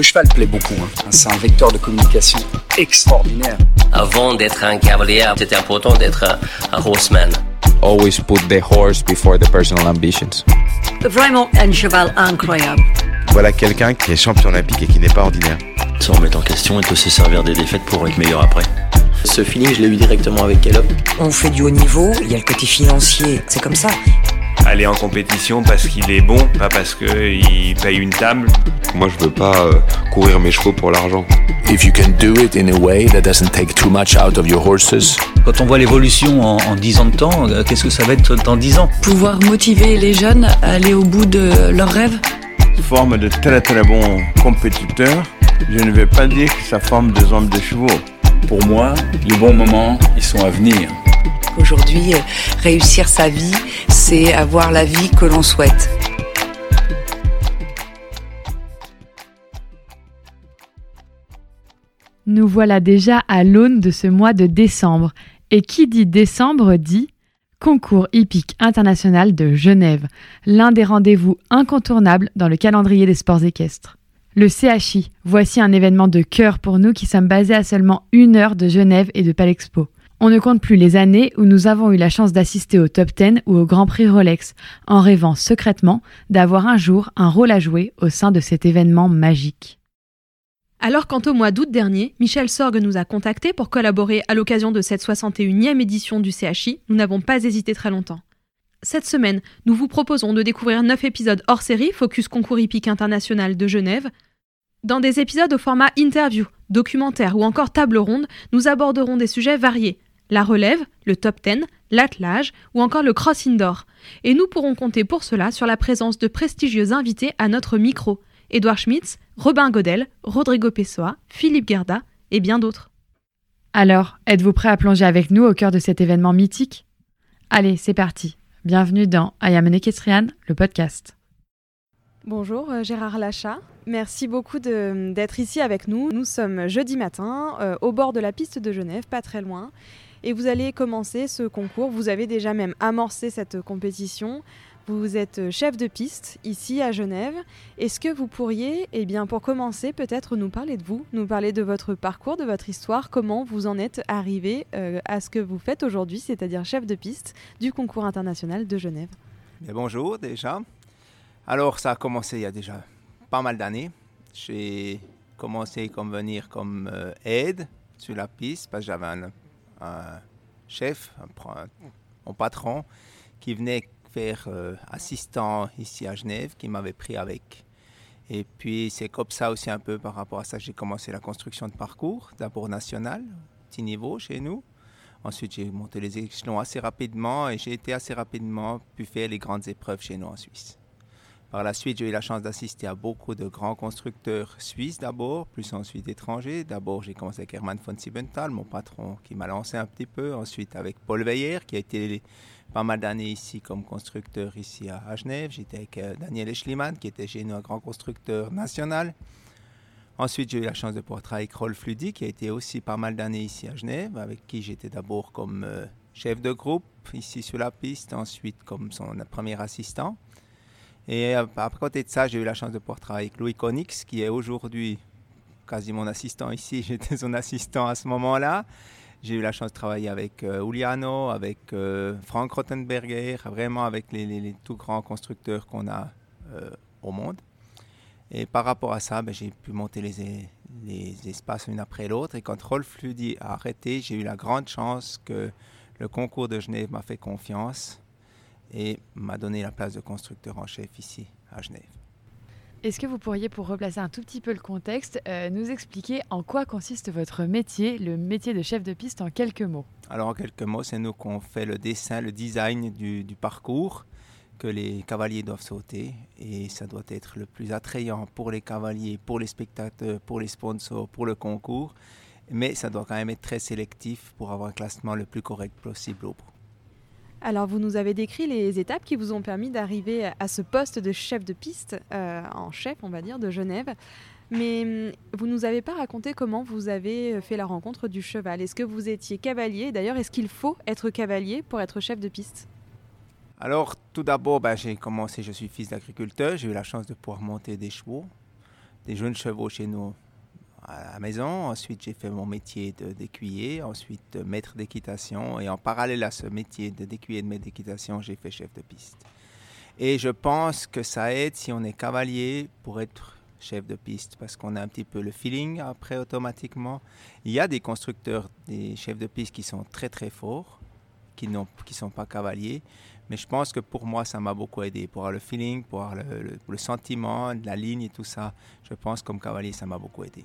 Le cheval plaît beaucoup. Hein. C'est un vecteur de communication extraordinaire. Avant d'être un cavalier, c'était important d'être un, horseman. Always put the horse before the personal ambitions. Vraiment un cheval incroyable. Voilà quelqu'un qui est champion olympique et qui n'est pas ordinaire. Sans remettre en question et peut se servir des défaites pour être meilleur après. Ce feeling, je l'ai eu directement avec Caleb. On fait du haut niveau, il y a le côté financier, c'est comme ça. Aller en compétition parce qu'il est bon, pas parce qu'il paye une table. Moi, je veux pas euh, courir mes chevaux pour l'argent. If you can do it in a way that doesn't take too much out of your horses. Quand on voit l'évolution en, en 10 ans de temps, euh, qu'est-ce que ça va être dans 10 ans? Pouvoir motiver les jeunes à aller au bout de leurs rêves? Forme de très très bons compétiteurs. Je ne vais pas dire que ça forme des hommes de chevaux. Pour moi, les bons moments, ils sont à venir. Aujourd'hui, réussir sa vie, c'est avoir la vie que l'on souhaite. Nous voilà déjà à l'aune de ce mois de décembre. Et qui dit décembre dit Concours hippique international de Genève, l'un des rendez-vous incontournables dans le calendrier des sports équestres. Le CHI, voici un événement de cœur pour nous qui sommes basés à seulement une heure de Genève et de Palexpo. On ne compte plus les années où nous avons eu la chance d'assister au top 10 ou au Grand Prix Rolex, en rêvant secrètement d'avoir un jour un rôle à jouer au sein de cet événement magique. Alors quant au mois d'août dernier, Michel Sorgue nous a contactés pour collaborer à l'occasion de cette 61e édition du CHI, nous n'avons pas hésité très longtemps. Cette semaine, nous vous proposons de découvrir 9 épisodes hors série Focus Concours hippique international de Genève. Dans des épisodes au format interview, documentaire ou encore table ronde, nous aborderons des sujets variés, la relève, le top 10, l'attelage ou encore le cross indoor. Et nous pourrons compter pour cela sur la présence de prestigieux invités à notre micro. Édouard Schmitz, Robin Godel, Rodrigo Pessoa, Philippe Gerda et bien d'autres. Alors, êtes-vous prêt à plonger avec nous au cœur de cet événement mythique? Allez, c'est parti. Bienvenue dans Ayamane Kestrian, le podcast. Bonjour euh, Gérard Lachat, merci beaucoup d'être ici avec nous. Nous sommes jeudi matin euh, au bord de la piste de Genève, pas très loin et vous allez commencer ce concours. Vous avez déjà même amorcé cette compétition. Vous êtes chef de piste ici à Genève. Est-ce que vous pourriez, eh bien, pour commencer, peut-être nous parler de vous, nous parler de votre parcours, de votre histoire, comment vous en êtes arrivé euh, à ce que vous faites aujourd'hui, c'est-à-dire chef de piste du concours international de Genève? Bonjour déjà. Alors ça a commencé il y a déjà pas mal d'années. J'ai commencé comme venir comme euh, aide sur la piste parce que j'avais un un chef, un, mon patron, qui venait faire euh, assistant ici à Genève, qui m'avait pris avec. Et puis c'est comme ça aussi un peu par rapport à ça j'ai commencé la construction de parcours, d'abord national, petit niveau chez nous. Ensuite j'ai monté les échelons assez rapidement et j'ai été assez rapidement pu faire les grandes épreuves chez nous en Suisse. Par la suite, j'ai eu la chance d'assister à beaucoup de grands constructeurs suisses d'abord, plus ensuite étrangers. D'abord, j'ai commencé avec Hermann von Siebenthal, mon patron qui m'a lancé un petit peu. Ensuite, avec Paul Weyer, qui a été pas mal d'années ici comme constructeur ici à, Genève. J'étais avec euh, Daniel Eschliman, qui était chez nous un grand constructeur national. Ensuite, j'ai eu la chance de pouvoir travailler avec Rolf Ludi, qui a été aussi pas mal d'années ici à Genève, avec qui j'étais d'abord comme euh, chef de groupe ici sur la piste, ensuite comme son premier assistant. Et euh, à côté de ça, j'ai eu la chance de pouvoir travailler avec Louis Konix, qui est aujourd'hui quasi mon assistant ici. J'étais son assistant à ce moment-là. J'ai eu la chance de travailler avec euh, Uliano, avec euh, Frank Rottenberger, vraiment avec les, tout grands constructeurs qu'on a au monde. Et par rapport à ça, ben, j'ai pu monter les, les espaces l'une après l'autre. Et quand Rolf Ludi a arrêté, j'ai eu la grande chance que le concours de Genève m'a fait confiance et m'a donné la place de constructeur en chef ici à Genève. Est-ce que vous pourriez, pour replacer un tout petit peu le contexte, euh, nous expliquer en quoi consiste votre métier, le métier de chef de piste, en quelques mots? Alors en quelques mots, c'est nous qu'on fait le dessin, le design du, du, parcours que les cavaliers doivent sauter et ça doit être le plus attrayant pour les cavaliers, pour les spectateurs, pour les sponsors, pour le concours, mais ça doit quand même être très sélectif pour avoir un classement le plus correct possible au bout. Alors, vous nous avez décrit les étapes qui vous ont permis d'arriver à ce poste de chef de piste, euh, en chef, on va dire, de Genève. Mais hum, vous nous avez pas raconté comment vous avez fait la rencontre du cheval. Est-ce que vous étiez cavalier? D'ailleurs, est-ce qu'il faut être cavalier pour être chef de piste? Alors, tout d'abord, ben, j'ai commencé, je suis fils d'agriculteur, j'ai eu la chance de pouvoir monter des chevaux. des jeunes chevaux chez nous à la maison. Ensuite, j'ai fait mon métier d'écuyer, ensuite maître d'équitation. Et en parallèle à ce métier d'écuyer et de maître d'équitation, j'ai fait chef de piste. Et je pense que ça aide si on est cavalier pour être chef de piste parce qu'on a un petit peu le feeling après automatiquement. Il y a des constructeurs, des chefs de piste qui sont très très forts, qui ne sont pas cavaliers. Mais je pense que pour moi, ça m'a beaucoup aidé. Pour avoir le feeling, pour avoir le, le, sentiment, la ligne et tout ça, je pense comme cavalier, ça m'a beaucoup aidé.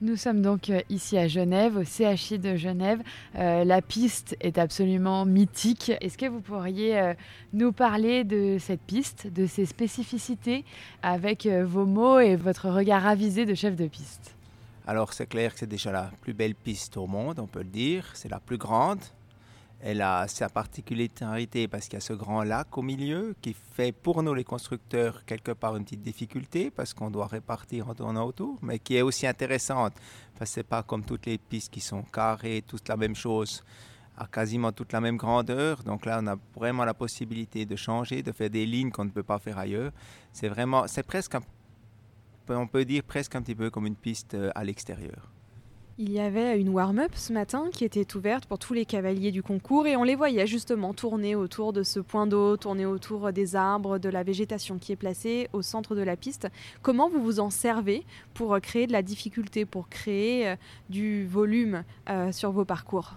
Nous sommes donc euh, ici à Genève, au CHI de Genève. Euh, la piste est absolument mythique. Est-ce que vous pourriez euh, nous parler de cette piste, de ses spécificités, avec vos mots et votre regard avisé de chef de piste? Alors c'est clair que c'est déjà la plus belle piste au monde, on peut le dire. C'est la plus grande. Elle a sa particularité parce qu'il y a ce grand lac au milieu qui fait pour nous les constructeurs quelque part une petite difficulté parce qu'on doit répartir en tournant autour, mais qui est aussi intéressante parce que c'est pas comme toutes les pistes qui sont carrées, toutes la même chose à quasiment toute la même grandeur. Donc là, on a vraiment la possibilité de changer, de faire des lignes qu'on ne peut pas faire ailleurs. C'est vraiment, c'est presque, un, on peut dire presque un petit peu comme une piste euh, à l'extérieur. Il y avait une warm-up ce matin qui était ouverte pour tous les cavaliers du concours et on les voyait justement tourner autour de ce point d'eau, tourner autour des arbres, de la végétation qui est placée au centre de la piste. Comment vous vous en servez pour créer de la difficulté, pour créer euh, du volume euh, sur vos parcours?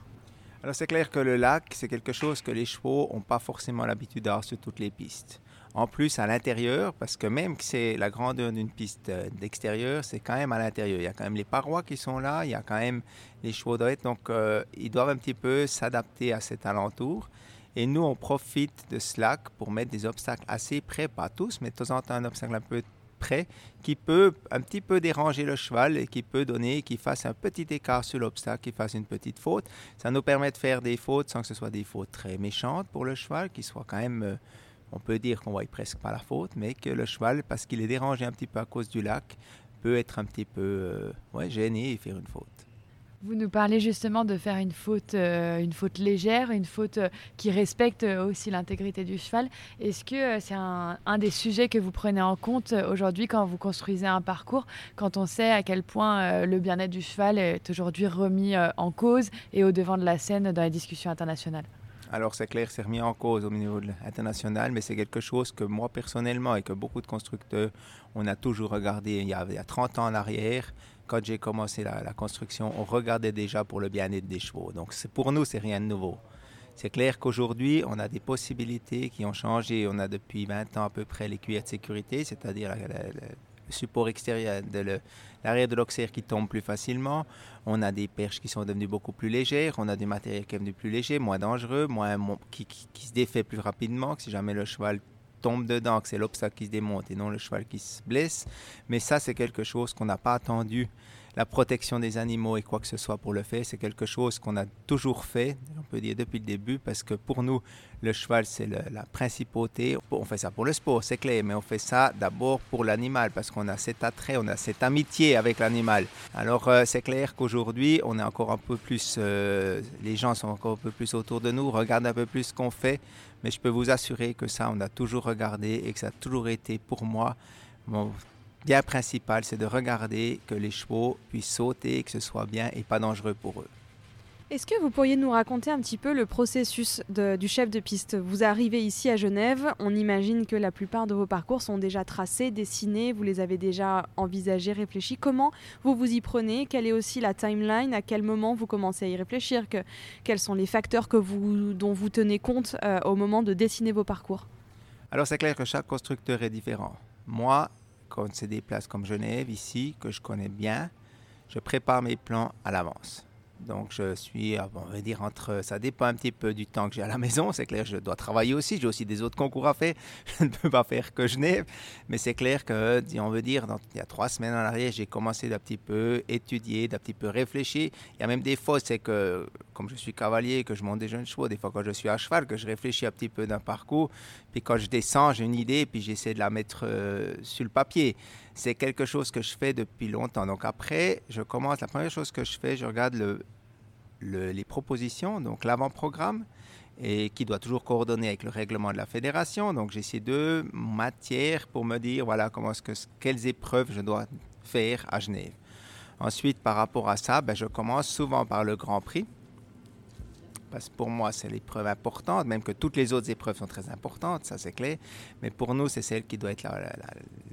Alors c'est clair que le lac, c'est quelque chose que les chevaux n'ont pas forcément l'habitude d'avoir sur toutes les pistes en plus à l'intérieur, parce que même que c'est la grandeur d'une piste d'extérieur, c'est quand même à l'intérieur. Il y a quand même les parois qui sont là, il y a quand même les chevaux d'être, donc euh, ils doivent un petit peu s'adapter à cet alentour. Et nous, on profite de ce lac pour mettre des obstacles assez près, pas tous, mais de temps en temps un obstacle un peu près, qui peut un petit peu déranger le cheval et qui peut donner qu'il fasse un petit écart sur l'obstacle, qu'il fasse une petite faute. Ça nous permet de faire des fautes sans que ce soit des fautes très méchantes pour le cheval, qui soit quand même... Euh, on peut dire qu'on voit presque pas la faute, mais que le cheval, parce qu'il est dérangé un petit peu à cause du lac, peut être un petit peu euh, ouais, gêné et faire une faute. Vous nous parlez justement de faire une faute, euh, une faute légère, une faute euh, qui respecte aussi l'intégrité du cheval. Est-ce que c'est un, des sujets que vous prenez en compte aujourd'hui quand vous construisez un parcours, quand on sait à quel point le bien-être du cheval est aujourd'hui remis en cause et au devant de la scène dans les discussions internationales? Alors c'est clair, c'est remis en cause au niveau international, mais c'est quelque chose que moi personnellement et que beaucoup de constructeurs, on a toujours regardé il y a 30 ans en arrière. Quand j'ai commencé la, la, construction, on regardait déjà pour le bien-être des chevaux. Donc pour nous, c'est rien de nouveau. C'est clair qu'aujourd'hui, on a des possibilités qui ont changé. On a depuis 20 ans à peu près les cuillères de sécurité, c'est-à-dire le support extérieur de l'arrière de l'oxaire qui tombe plus facilement. On a des perches qui sont devenues beaucoup plus légères. On a des matériels qui sont devenus plus légers, moins dangereux, moins, qui, qui, qui se défait plus rapidement. Que si jamais le cheval tombe dedans, que c'est l'obstacle qui se démonte et non le cheval qui se blesse. Mais ça, c'est quelque chose qu'on n'a pas attendu la protection des animaux et quoi que ce soit pour le faire, c'est quelque chose qu'on a toujours fait, on peut dire depuis le début, parce que pour nous, le cheval, c'est la principauté. On fait ça pour le sport, c'est clair, mais on fait ça d'abord pour l'animal, parce qu'on a cet attrait, on a cette amitié avec l'animal. Alors, euh, c'est clair qu'aujourd'hui, on est encore un peu plus, euh, les gens sont encore un peu plus autour de nous, regardent un peu plus ce qu'on fait, mais je peux vous assurer que ça, on a toujours regardé et que ça a toujours été pour moi mon bien principal, c'est de regarder que les chevaux puissent sauter, que ce soit bien et pas dangereux pour eux. Est-ce que vous pourriez nous raconter un petit peu le processus du chef de piste? Vous arrivez ici à Genève, on imagine que la plupart de vos parcours sont déjà tracés, dessinés, vous les avez déjà envisagés, réfléchis. Comment vous vous y prenez? Quelle est aussi la timeline? À quel moment vous commencez à y réfléchir? Que, Quels sont les facteurs que vous, dont vous tenez compte euh, au moment de dessiner vos parcours? Alors c'est clair que chaque constructeur est différent. Moi, quand c'est des places comme Genève, ici, que je connais bien, je prépare mes plans à l'avance. Donc je suis, ah, on va dire, entre, ça dépend un petit peu du temps que j'ai à la maison. C'est clair, je dois travailler aussi. J'ai aussi des autres concours à faire. Je ne peux pas faire que Genève. Mais c'est clair que, on veut dire, il y a trois semaines en arrière, j'ai commencé d'un petit peu étudier, d'un petit peu réfléchir. Il y a même des fois, c'est que, comme je suis cavalier, que je monte des jeunes chevaux, des fois quand je suis à cheval, que je réfléchis un petit peu d'un parcours. Puis quand je descends, j'ai une idée, puis j'essaie de la mettre euh, sur le papier. C'est quelque chose que je fais depuis longtemps. Donc après, je commence, la première chose que je fais, je regarde le, le, les propositions, donc l'avant-programme, et qui doit toujours coordonner avec le règlement de la fédération. Donc j'ai ces deux matières pour me dire voilà comment ce que, quelles épreuves je dois faire à Genève. Ensuite, par rapport à ça, ben, je commence souvent par le Grand Prix. Parce que pour moi, c'est l'épreuve importante, même que toutes les autres épreuves sont très importantes, ça c'est clair. Mais pour nous, c'est celle qui doit être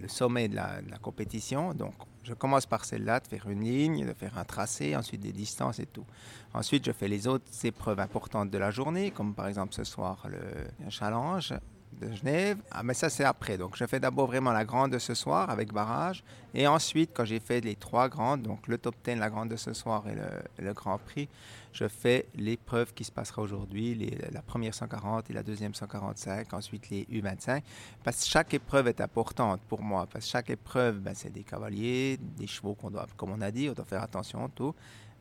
le sommet de de la, compétition. Donc, je commence par celle-là, de faire une ligne, de faire un tracé, ensuite des distances et tout. Ensuite, je fais les autres épreuves importantes de la journée, comme par exemple ce soir le challenge Genève. Ah, mais ça, c'est après. Donc, je fais d'abord vraiment la grande de ce soir avec barrage. Et ensuite, quand j'ai fait les trois grandes, donc le top 10, la grande de ce soir et le, le Grand Prix, je fais l'épreuve qui se passera aujourd'hui, la première 140 et la deuxième 145, ensuite les U25. Parce que chaque épreuve est importante pour moi. Parce que chaque épreuve, ben, c'est des cavaliers, des chevaux qu'on doit, comme on a dit, on doit faire attention, tout.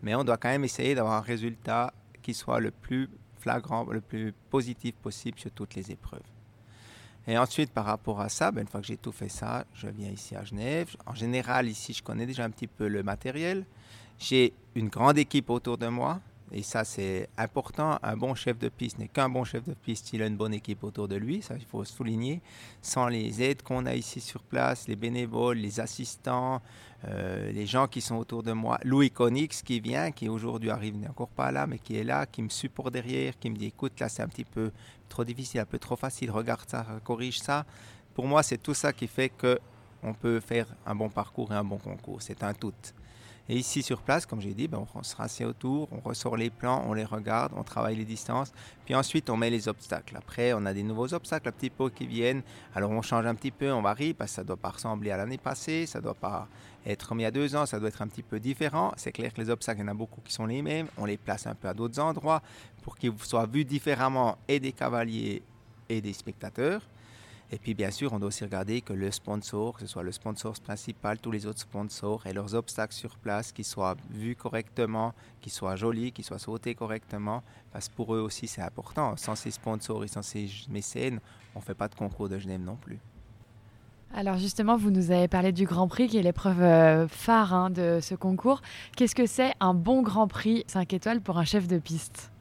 Mais on doit quand même essayer d'avoir un résultat qui soit le plus flagrant, le plus positif possible sur toutes les épreuves. Et ensuite, par rapport à ça, ben, une fois que j'ai tout fait ça, je viens ici à Genève. En général, ici, je connais déjà un petit peu le matériel. J'ai une grande équipe autour de moi. Et ça, c'est important. Un bon chef de piste n'est qu'un bon chef de piste s'il a une bonne équipe autour de lui. Ça, il faut souligner. Sans les aides qu'on a ici sur place, les bénévoles, les assistants, euh, les gens qui sont autour de moi. Louis Conix qui vient, qui aujourd'hui arrive, n'est encore pas là, mais qui est là, qui me supporte derrière, qui me dit écoute, là, c'est un petit peu trop difficile, un peu trop facile, regarde ça, corrige ça. Pour moi, c'est tout ça qui fait que on peut faire un bon parcours et un bon concours. C'est un tout. Et ici sur place, comme j'ai dit, ben, on se rassied autour, on ressort les plans, on les regarde, on travaille les distances, puis ensuite on met les obstacles. Après, on a des nouveaux obstacles un petit peu qui viennent. Alors on change un petit peu, on varie, parce que ça ne doit pas ressembler à l'année passée, ça ne doit pas être comme a deux ans, ça doit être un petit peu différent. C'est clair que les obstacles, il y en a beaucoup qui sont les mêmes. On les place un peu à d'autres endroits pour qu'ils soient vus différemment et des cavaliers et des spectateurs. Et puis bien sûr, on doit aussi regarder que le sponsor, que ce soit le sponsor principal, tous les autres sponsors et leurs obstacles sur place, qu'ils soient vus correctement, qu'ils soient jolis, qu'ils soient sautés correctement, parce que pour eux aussi c'est important. Sans ces sponsors et sans ces mécènes, on ne fait pas de concours de Genève non plus. Alors justement, vous nous avez parlé du Grand Prix, qui est l'épreuve euh, phare hein, de ce concours. Qu'est-ce que c'est un bon Grand Prix 5 étoiles pour un chef de piste?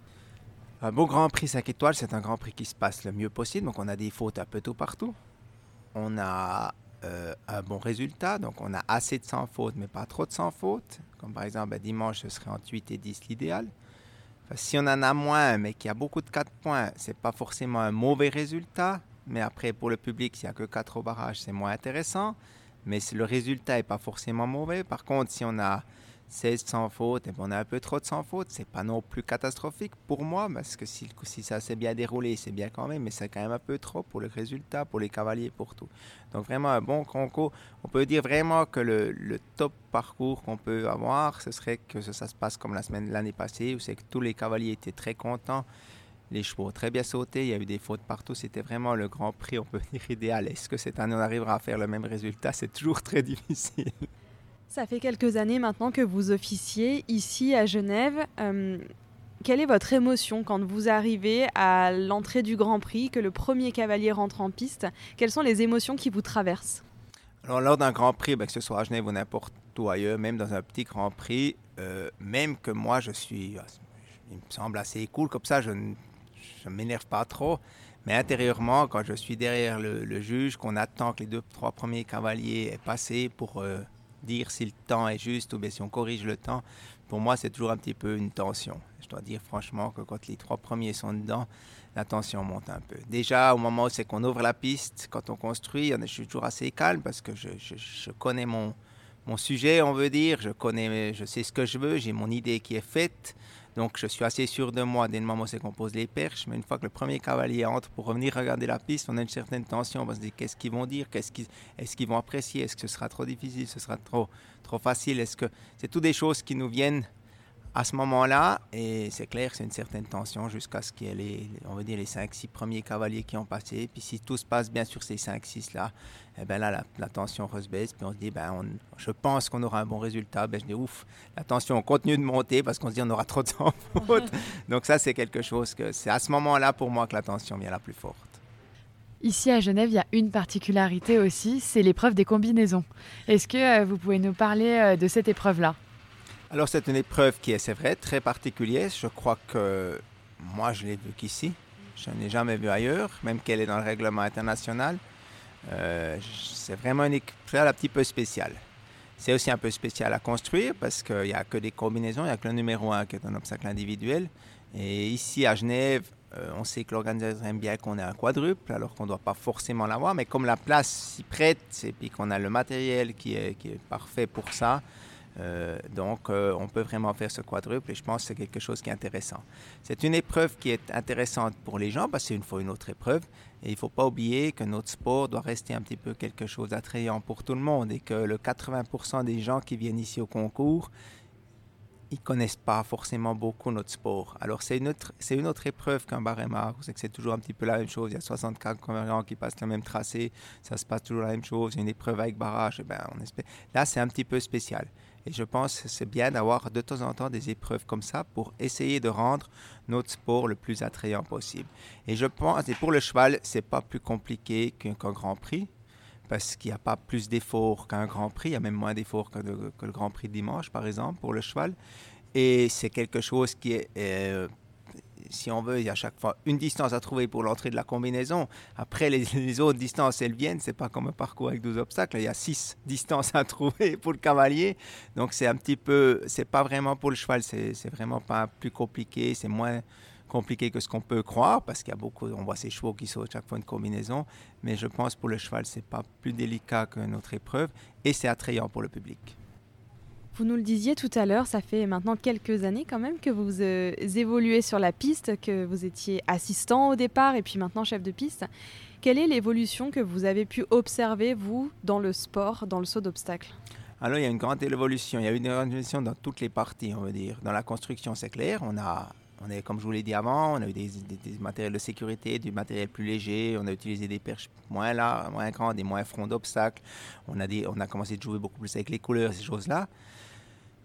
Un beau Grand Prix 5 étoiles, c'est un Grand Prix qui se passe le mieux possible. Donc on a des fautes un peu tout partout. On a euh, un bon résultat, donc on a assez de sans fautes, mais pas trop de sans fautes. Comme par exemple, ben, dimanche, ce serait entre 8 et 10 l'idéal. si on en a moins, mais qu'il y a beaucoup de 4 points, c'est pas forcément un mauvais résultat. Mais après, pour le public, s'il n'y a que 4 au barrage, c'est moins intéressant. Mais le résultat n'est pas forcément mauvais. Par contre, si on a 16 sans faute, et on a un peu trop de sans faute, c'est pas non plus catastrophique pour moi, parce que si, ça s'est bien déroulé, c'est bien quand même, mais c'est quand même un peu trop pour le résultat, pour les cavaliers, pour tout. Donc vraiment un bon concours. On peut dire vraiment que le, le top parcours qu'on peut avoir, ce serait que ça, se passe comme la semaine l'année passée, où c'est que tous les cavaliers étaient très contents. Les chevaux ont très bien sauté, il y a eu des fautes partout, c'était vraiment le grand prix, on peut dire idéal. Est-ce que cette année on arrivera à faire le même résultat? C'est toujours très difficile. Ça fait quelques années maintenant que vous officiez ici à Genève. Euh, quelle est votre émotion quand vous arrivez à l'entrée du Grand Prix, que le premier cavalier rentre en piste? Quelles sont les émotions qui vous traversent? Alors lors d'un Grand Prix, ben, que ce soit à Genève ou n'importe où ailleurs, même dans un petit Grand Prix, euh, même que moi je suis, il me semble assez cool comme ça, je ne m'énerve pas trop. Mais intérieurement, quand je suis derrière le, juge, qu'on attend que les deux, trois premiers cavaliers aient passé pour euh, dire si le temps est juste ou bien si on corrige le temps, pour moi, c'est toujours un petit peu une tension. Je dois dire franchement que quand les trois premiers sont dedans, la tension monte un peu. Déjà, au moment où c'est qu'on ouvre la piste, quand on construit, je suis toujours assez calme parce que je, je connais mon, mon sujet, on veut dire. Je connais, je sais ce que je veux, j'ai mon idée qui est faite. Donc je suis assez sûr de moi dès le moment où c'est qu'on pose les perches, mais une fois que le premier cavalier entre pour revenir regarder la piste, on a une certaine tension, on se dire qu'est-ce qu'ils vont dire, qu'est-ce qu'ils, est-ce qu'ils vont apprécier, est-ce que ce sera trop difficile, ce sera trop, trop facile, est-ce que c'est toutes des choses qui nous viennent à ce moment-là, et c'est clair, c'est une certaine tension jusqu'à ce qu'il y ait les, on va dire les 5-6 premiers cavaliers qui ont passé. Puis si tout se passe bien sur ces 5-6 là, eh ben là, la, tension baisse, puis on se dit, ben, on, je pense qu'on aura un bon résultat. Ben, je dis, ouf, la tension continue de monter parce qu'on se dit, on aura trop de temps. Donc ça, c'est quelque chose que c'est à ce moment-là pour moi que la tension vient la plus forte. Ici à Genève, il y a une particularité aussi, c'est l'épreuve des combinaisons. Est-ce que euh, vous pouvez nous parler euh, de cette épreuve-là? Alors c'est une épreuve qui est, c'est vrai, très particulière. Je crois que moi je l'ai vu qu'ici. Je n'ai jamais vu ailleurs, même qu'elle est dans le règlement international. Euh, c'est vraiment une épreuve un petit peu spéciale. C'est aussi un peu spécial à construire parce qu'il n'y a que des combinaisons, il n'y a que le numéro 1 qui est un obstacle individuel. Et ici à Genève, euh, on sait que l'organisateur aime bien qu'on ait un quadruple, alors qu'on ne doit pas forcément l'avoir, mais comme la place s'y prête et puis qu'on a le matériel qui est, qui est parfait pour ça, euh, donc euh, on peut vraiment faire ce quadruple et je pense que c'est quelque chose qui est intéressant. C'est une épreuve qui est intéressante pour les gens parce que c'est une fois une autre épreuve et il ne faut pas oublier que notre sport doit rester un petit peu quelque chose d'attrayant pour tout le monde et que le 80% des gens qui viennent ici au concours, ils connaissent pas forcément beaucoup notre sport. Alors c'est une autre, c'est une autre épreuve qu'un barème c'est que c'est toujours un petit peu la même chose. Il y a 64 commerçants qui passent le même tracé, ça se passe toujours la même chose. Une épreuve avec barrage, eh ben. Là c'est un petit peu spécial. Et je pense que c'est bien d'avoir de temps en temps des épreuves comme ça pour essayer de rendre notre sport le plus attrayant possible. Et je pense, et pour le cheval, c'est pas plus compliqué qu'un Grand Prix parce qu'il n'y a pas plus d'efforts qu'un Grand Prix, il y a même moins d'efforts que, le Grand Prix de dimanche, par exemple, pour le cheval. Et c'est quelque chose qui est, euh, si on veut, il y a chaque fois une distance à trouver pour l'entrée de la combinaison. Après, les, autres distances, elles viennent. C'est pas comme un parcours avec 12 obstacles. Il y a six distances à trouver pour le cavalier. Donc, c'est un petit peu, c'est pas vraiment pour le cheval. C'est vraiment pas plus compliqué. C'est moins compliqué que ce qu'on peut croire parce qu'il y a beaucoup, on voit ces chevaux qui sautent chaque fois une combinaison. Mais je pense pour le cheval, c'est pas plus délicat qu'une autre épreuve et c'est attrayant pour le public. Vous nous le disiez tout à l'heure, ça fait maintenant quelques années quand même que vous euh, évoluez sur la piste, que vous étiez assistant au départ et puis maintenant chef de piste. Quelle est l'évolution que vous avez pu observer, vous, dans le sport, dans le saut d'obstacle alors, il y a une grande évolution. Il y a une grande évolution dans toutes les parties, on va dire. Dans la construction, c'est clair. On a, on est, comme je vous l'ai dit avant, on a eu des, matériels de sécurité, du matériel plus léger. On a utilisé des perches moins larges, moins grandes, des moins fronts d'obstacles. On a, on a commencé de jouer beaucoup plus avec les couleurs, ces choses-là.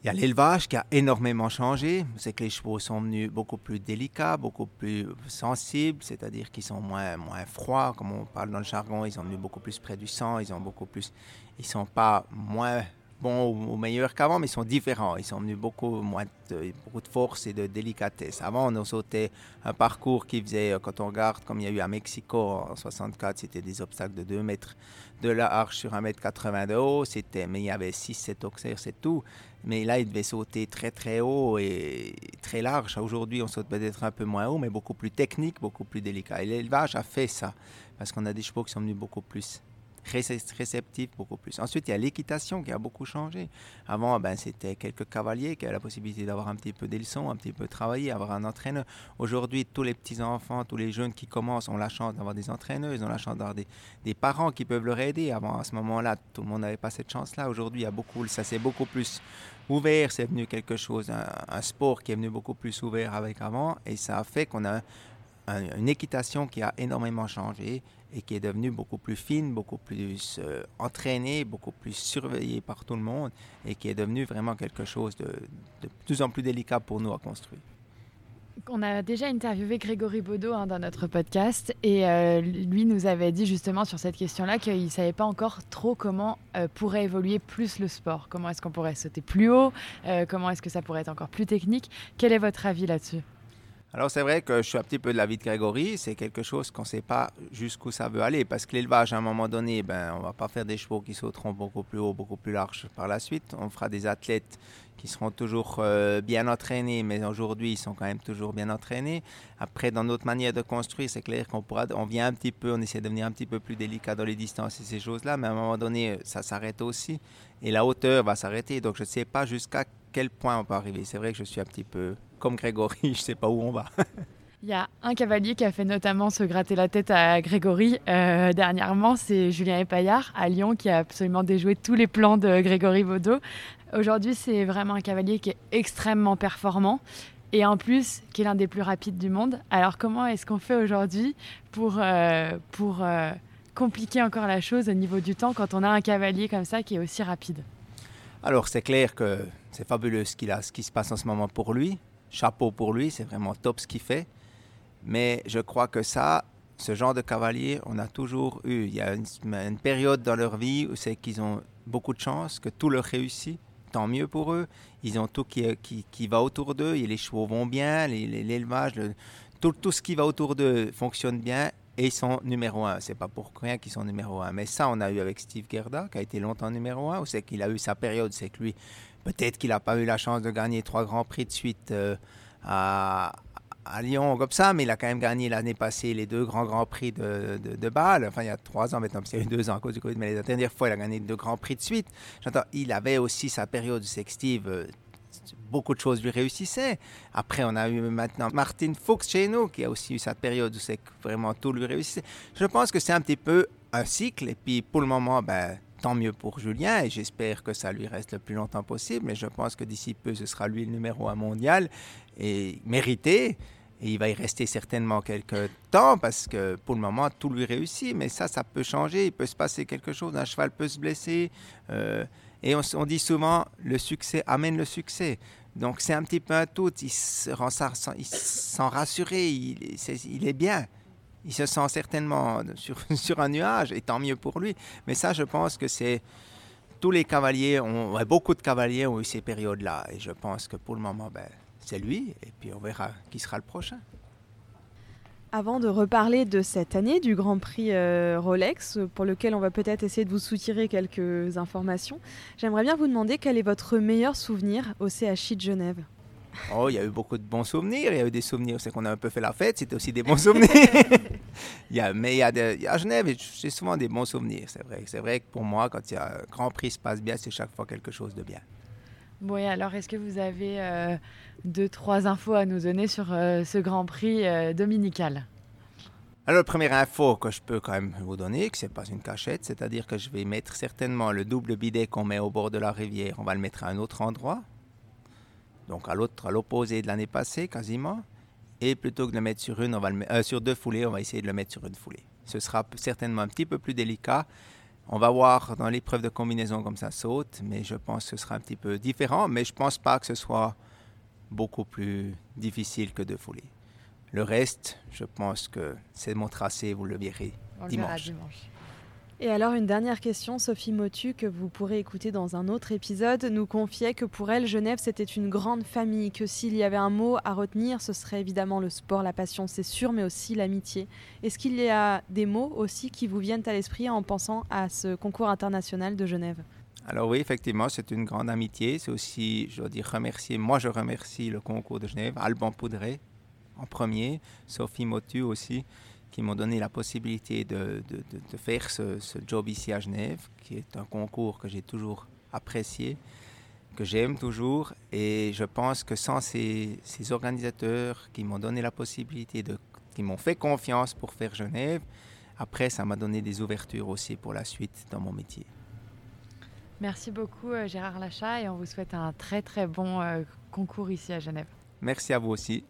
Il y a l'élevage qui a énormément changé. C'est que les chevaux sont venus beaucoup plus délicats, beaucoup plus sensibles, c'est-à-dire qu'ils sont moins, froids, comme on parle dans le jargon. Ils sont venus beaucoup plus près du sang, ils ont beaucoup plus. Ils sont pas moins bons ou, meilleurs qu'avant, mais ils sont différents. Ils sont venus beaucoup moins de, force et de délicatesse. Avant, on a sauté un parcours qui faisait, euh, quand on regarde, comme il y a eu à Mexico en 64, c'était des obstacles de 2 mètres de la arche sur 1 mètre 80 de haut. C'était, mais il y avait 6-7 oxaires, c'est tout. Mais là, il devait sauter très très haut et très large. Aujourd'hui, on saute peut-être un peu moins haut, mais beaucoup plus technique, beaucoup plus délicat. Et l'élevage a fait ça, parce qu'on a des chevaux qui sont venus beaucoup plus réceptifs beaucoup plus. Ensuite, il y a l'équitation qui a beaucoup changé. Avant, ben, c'était quelques cavaliers qui avaient la possibilité d'avoir un petit peu des leçons, un petit peu travailler, avoir un entraîneur. Aujourd'hui, tous les petits-enfants, tous les jeunes qui commencent ont la chance d'avoir des entraîneurs, ils ont la chance d'avoir des, parents qui peuvent leur aider. Avant, à ce moment-là, tout le monde n'avait pas cette chance-là. Aujourd'hui, il y a beaucoup, ça s'est beaucoup plus ouvert, c'est venu quelque chose, un, un, sport qui est venu beaucoup plus ouvert avec avant, et ça a fait qu'on a une équitation qui a énormément changé et qui est devenue beaucoup plus fine, beaucoup plus euh, entraînée, beaucoup plus surveillée par tout le monde et qui est devenue vraiment quelque chose de, de plus en plus délicat pour nous à construire. On a déjà interviewé Grégory Baudot hein, dans notre podcast et euh, lui nous avait dit justement sur cette question-là qu'il ne savait pas encore trop comment euh, pourrait évoluer plus le sport. Comment est-ce qu'on pourrait sauter plus haut? Comment est-ce que ça pourrait être encore plus technique? Quel est votre avis là-dessus? Alors c'est vrai que je suis un petit peu de l'avis de Grégory, c'est quelque chose qu'on ne sait pas jusqu'où ça veut aller, parce que l'élevage, à un moment donné, ben, on ne va pas faire des chevaux qui sauteront beaucoup plus haut, beaucoup plus large par la suite. On fera des athlètes qui seront toujours euh, bien entraînés, mais aujourd'hui ils sont quand même toujours bien entraînés. Après, dans notre manière de construire, c'est clair qu'on pourra, on vient un petit peu, on essaie de devenir un petit peu plus délicat dans les distances et ces choses-là, mais à un moment donné, ça s'arrête aussi, et la hauteur va s'arrêter. Donc je ne sais pas jusqu'à quel point on peut arriver. C'est vrai que je suis un petit peu comme Grégory, je ne sais pas où on va. Il y a un cavalier qui a fait notamment se gratter la tête à Grégory euh, dernièrement, c'est Julien Epaillard à Lyon qui a absolument déjoué tous les plans de Grégory Vaudot. Aujourd'hui, c'est vraiment un cavalier qui est extrêmement performant et en plus qui est l'un des plus rapides du monde. Alors comment est-ce qu'on fait aujourd'hui pour, euh, pour euh, compliquer encore la chose au niveau du temps quand on a un cavalier comme ça qui est aussi rapide? Alors c'est clair que c'est fabuleux ce, qu'il a, ce qui se passe en ce moment pour lui chapeau pour lui, c'est vraiment top ce qu'il fait. Mais je crois que ça, ce genre de cavalier, on a toujours eu. Il y a une, période dans leur vie où c'est qu'ils ont beaucoup de chance, que tout leur réussit. Tant mieux pour eux. Ils ont tout qui, qui, qui va autour d'eux. Et les chevaux vont bien, l'élevage, tout, tout ce qui va autour d'eux fonctionne bien et ils sont numéro un. C'est pas pour rien qu'ils sont numéro un. Mais ça, on a eu avec Steve Gerda, qui a été longtemps numéro un. Ou c'est qu'il a eu sa période, c'est que lui, peut-être qu'il n'a pas eu la chance de gagner trois grands prix de suite euh, à, Lyon comme ça, mais il a quand même gagné l'année passée les deux grands grands prix de, de, Bâle. Enfin, il y a trois ans maintenant, parce qu'il y a eu deux ans à cause du Covid, mais la dernière fois, il a gagné deux grands prix de suite. J'entends, il avait aussi sa période, Steve, euh, beaucoup de choses lui réussissaient. Après, on a eu maintenant Martin Fuchs chez nous, qui a aussi eu sa période où c'est vraiment tout lui réussissait. Je pense que c'est un petit peu un cycle, et puis pour le moment, ben, tant mieux pour Julien et j'espère que ça lui reste le plus longtemps possible. Mais je pense que d'ici peu, ce sera lui le numéro un mondial et mérité. Et il va y rester certainement quelques temps parce que pour le moment, tout lui réussit. Mais ça, ça peut changer. Il peut se passer quelque chose. Un cheval peut se blesser. Euh, et on, dit souvent, le succès amène le succès. Donc c'est un petit peu un tout. Il se. Il, est, il est bien. Il se sent certainement sur, un nuage. Et tant mieux pour lui. Mais ça, je pense que c'est tous les cavaliers, beaucoup de cavaliers ont eu ces périodes-là. Et je pense que pour le moment, ben, c'est lui, et puis on verra qui sera le prochain. Avant de reparler de cette année du Grand Prix euh, Rolex, pour lequel on va peut-être essayer de vous soutirer quelques informations, j'aimerais bien vous demander quel est votre meilleur souvenir au CHI de Genève Oh, il y a eu beaucoup de bons souvenirs. Il y a eu des souvenirs, c'est qu'on a un peu fait la fête, c'était aussi des bons souvenirs. il y a, mais il y a, de, il y a à Genève, j'ai souvent des bons souvenirs, c'est vrai. C'est vrai que pour moi, quand il y a un Grand Prix se passe bien, c'est chaque fois quelque chose de bien. Bon, et alors, est-ce que vous avez euh, deux, trois infos à nous donner sur euh, ce Grand Prix euh, dominical? Alors, la première info que je peux quand même vous donner, que ce n'est pas une cachette, c'est-à-dire que je vais mettre certainement le double bidet qu'on met au bord de la rivière, on va le mettre à un autre endroit, donc à l'autre, à l'opposé de l'année passée quasiment, et plutôt que de le mettre sur une, on va le, euh, sur deux foulées, on va essayer de le mettre sur une foulée. Ce sera certainement un petit peu plus délicat. On va voir dans l'épreuve de combinaison comme ça saute, mais je pense que ce sera un petit peu différent, mais je pense pas que ce soit beaucoup plus difficile que deux foulées. Le reste, je pense que c'est mon tracé, vous le verrez On dimanche. Le dimanche. Et alors une dernière question, Sophie Motu, que vous pourrez écouter dans un autre épisode, nous confiait que pour elle, Genève, c'était une grande famille, que s'il y avait un mot à retenir, ce serait évidemment le sport, la passion, c'est sûr, mais aussi l'amitié. Est-ce qu'il y a des mots aussi qui vous viennent à l'esprit en pensant à ce concours international de Genève? Alors oui, effectivement, c'est une grande amitié. C'est aussi, je dois dire, remercier. Moi, je remercie le concours de Genève, Alban Poudré, en premier, Sophie Motu aussi, qui m'ont donné la possibilité de, de, de, de faire ce, ce, job ici à Genève, qui est un concours que j'ai toujours apprécié, que j'aime toujours. Et je pense que sans ces, ces organisateurs qui m'ont donné la possibilité, de, qui m'ont fait confiance pour faire Genève, après, ça m'a donné des ouvertures aussi pour la suite dans mon métier. Merci beaucoup Gérard Lachat et on vous souhaite un très très bon euh, concours ici à Genève. Merci à vous aussi.